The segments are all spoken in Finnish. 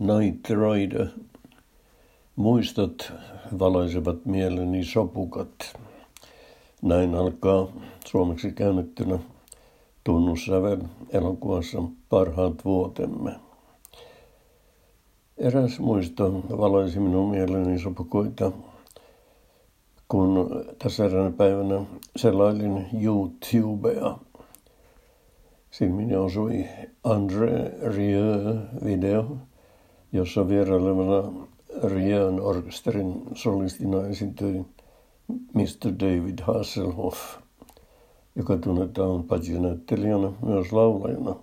Night Rider. Muistot valaisevat mieleni sopukat. Näin alkaa suomeksi käännettynä tunnussävel elokuvassa Parhaat vuotemme. Eräs muisto valaisi minun mieleni sopukoita, kun tässä eräänä päivänä selailin YouTubea. Silmini osui André Rieu-video, jossa vierailevana Rien orkesterin solistina esiintyi Mr. David Hasselhoff, joka tunnetaan paitsi näyttelijänä myös laulajana.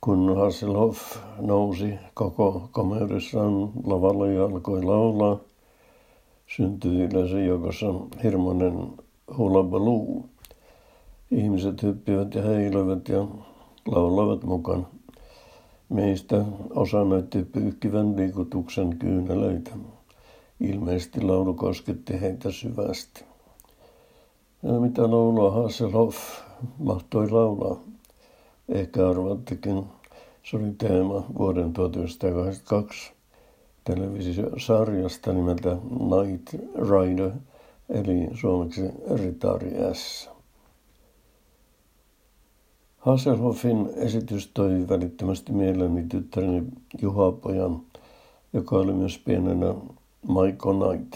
Kun Hasselhoff nousi koko komeudessaan lavalle ja alkoi laulaa, syntyi yleisöjoukossa hirmoinen hulabaloo. Ihmiset hyppivät ja heilöivät ja laulavat mukaan. Meistä osa näytti pyykkivän liikutuksen kyyneleitä. Ilmeisesti laulu kosketti heitä syvästi. Ja mitä laulua Hasselhoff mahtoi laulaa? Ehkä arvattekin, se oli teema vuoden 1982 televisiosarjasta nimeltä Night Rider, eli suomeksi Ritari S. Hasselhoffin esitys toi välittömästi mieleeni tyttäreni Juha Pojan, joka oli myös pienenä Maiko Knight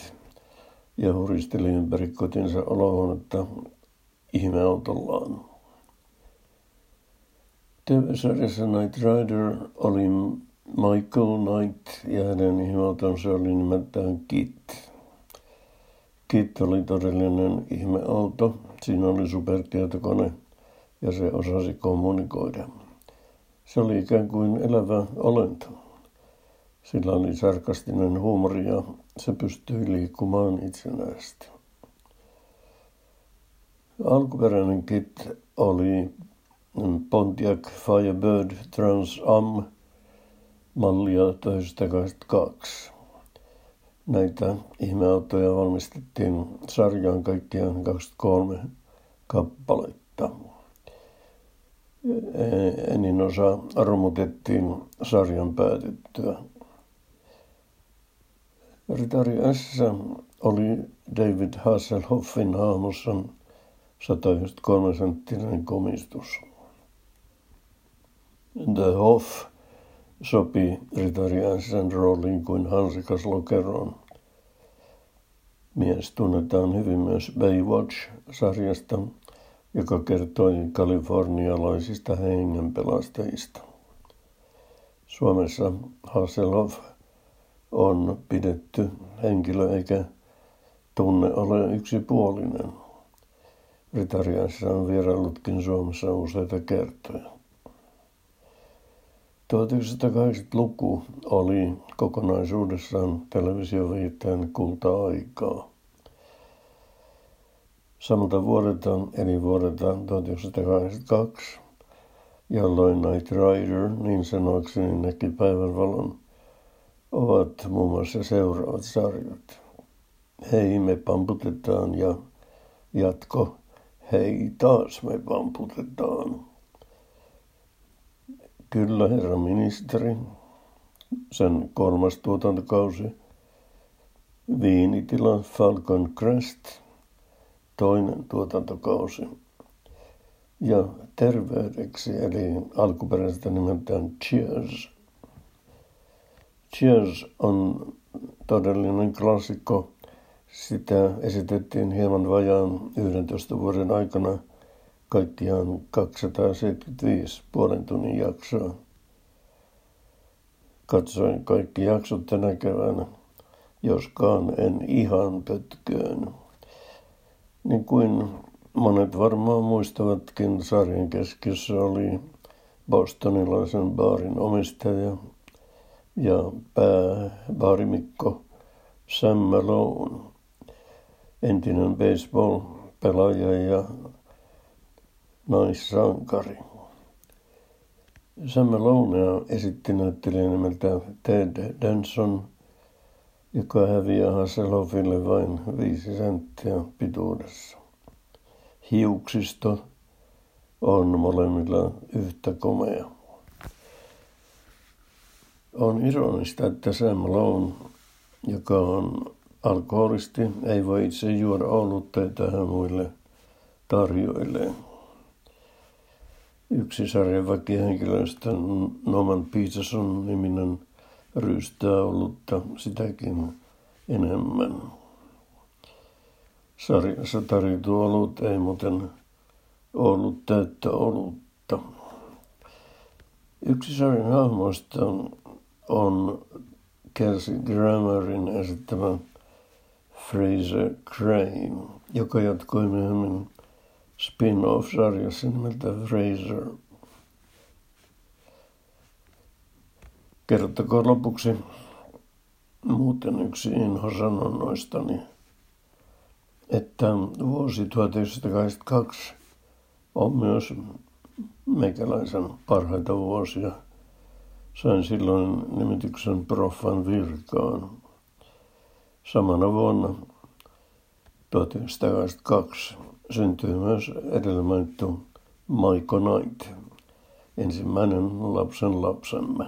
ja huristeli ympäri kotinsa olohuonetta ihmeautollaan. TV-sarjassa Night Rider oli Michael Knight ja hänen ihmeautonsa oli nimeltään Kit. Kit oli todellinen ihmeauto. Siinä oli supertietokone – ja se osasi kommunikoida. Se oli ikään kuin elävä olento. Sillä oli sarkastinen huumori ja se pystyi liikkumaan itsenäisesti. Alkuperäinen kit oli Pontiac Firebird Trans Am mallia 1982. Näitä ihmeautoja valmistettiin sarjaan kaikkiaan 23 kappaletta enin osa romutettiin sarjan päätyttyä. Ritari S oli David Hasselhoffin hahmossa 193 senttinen komistus. The Hoff sopi Ritari S:n rooliin kuin hansikas lokeroon. Mies tunnetaan hyvin myös Baywatch-sarjasta – joka kertoi kalifornialaisista hengenpelastajista. Suomessa Hasselhoff on pidetty henkilö eikä tunne ole yksipuolinen. Ritariassa on vieraillutkin Suomessa useita kertoja. 1980-luku oli kokonaisuudessaan televisioviitteen kulta-aikaa. Samalta vuodelta, eli vuodelta 1982, jolloin Night Rider niin sanoakseni näki päivänvalon, ovat muun muassa seuraavat sarjat. Hei, me pamputetaan ja jatko, hei, taas me pamputetaan. Kyllä, herra ministeri, sen kolmas tuotantokausi, viinitila Falcon Crest – toinen tuotantokausi. Ja terveydeksi, eli alkuperäisestä nimeltään Cheers. Cheers on todellinen klassikko. Sitä esitettiin hieman vajaan 11 vuoden aikana kaikkiaan 275 puolen tunnin jaksoa. Katsoin kaikki jaksot tänä keväänä, joskaan en ihan pötköön. Niin kuin monet varmaan muistavatkin, sarjan keskiössä oli bostonilaisen baarin omistaja ja pääbaarimikko Sam Malone, entinen baseball-pelaaja ja naissankari. Sam Malonea esitti näyttelijä nimeltä Ted Danson – joka häviää Hasselhoffille vain viisi senttiä pituudessa. Hiuksisto on molemmilla yhtä komea. On ironista, että Sam Malone, joka on alkoholisti, ei voi itse juoda olutteita tähän muille tarjoille. Yksi sarjan väkihenkilöistä, Norman Peterson niminen, rystää olutta sitäkin enemmän. Sarjassa tarjotu olut ei muuten ollut täyttä olutta. Yksi sarjan hahmoista on Kelsey Grammerin esittämä Fraser Crane, joka jatkoi myöhemmin spin-off-sarjassa nimeltä Fraser. Kertokoon lopuksi muuten yksi inhosanonnoistani, että vuosi 1982 on myös meikäläisen parhaita vuosia. Sain silloin nimityksen proffan virkaan. Samana vuonna 1982 syntyi myös edellä mainittu Maiko Knight, ensimmäinen lapsen lapsemme.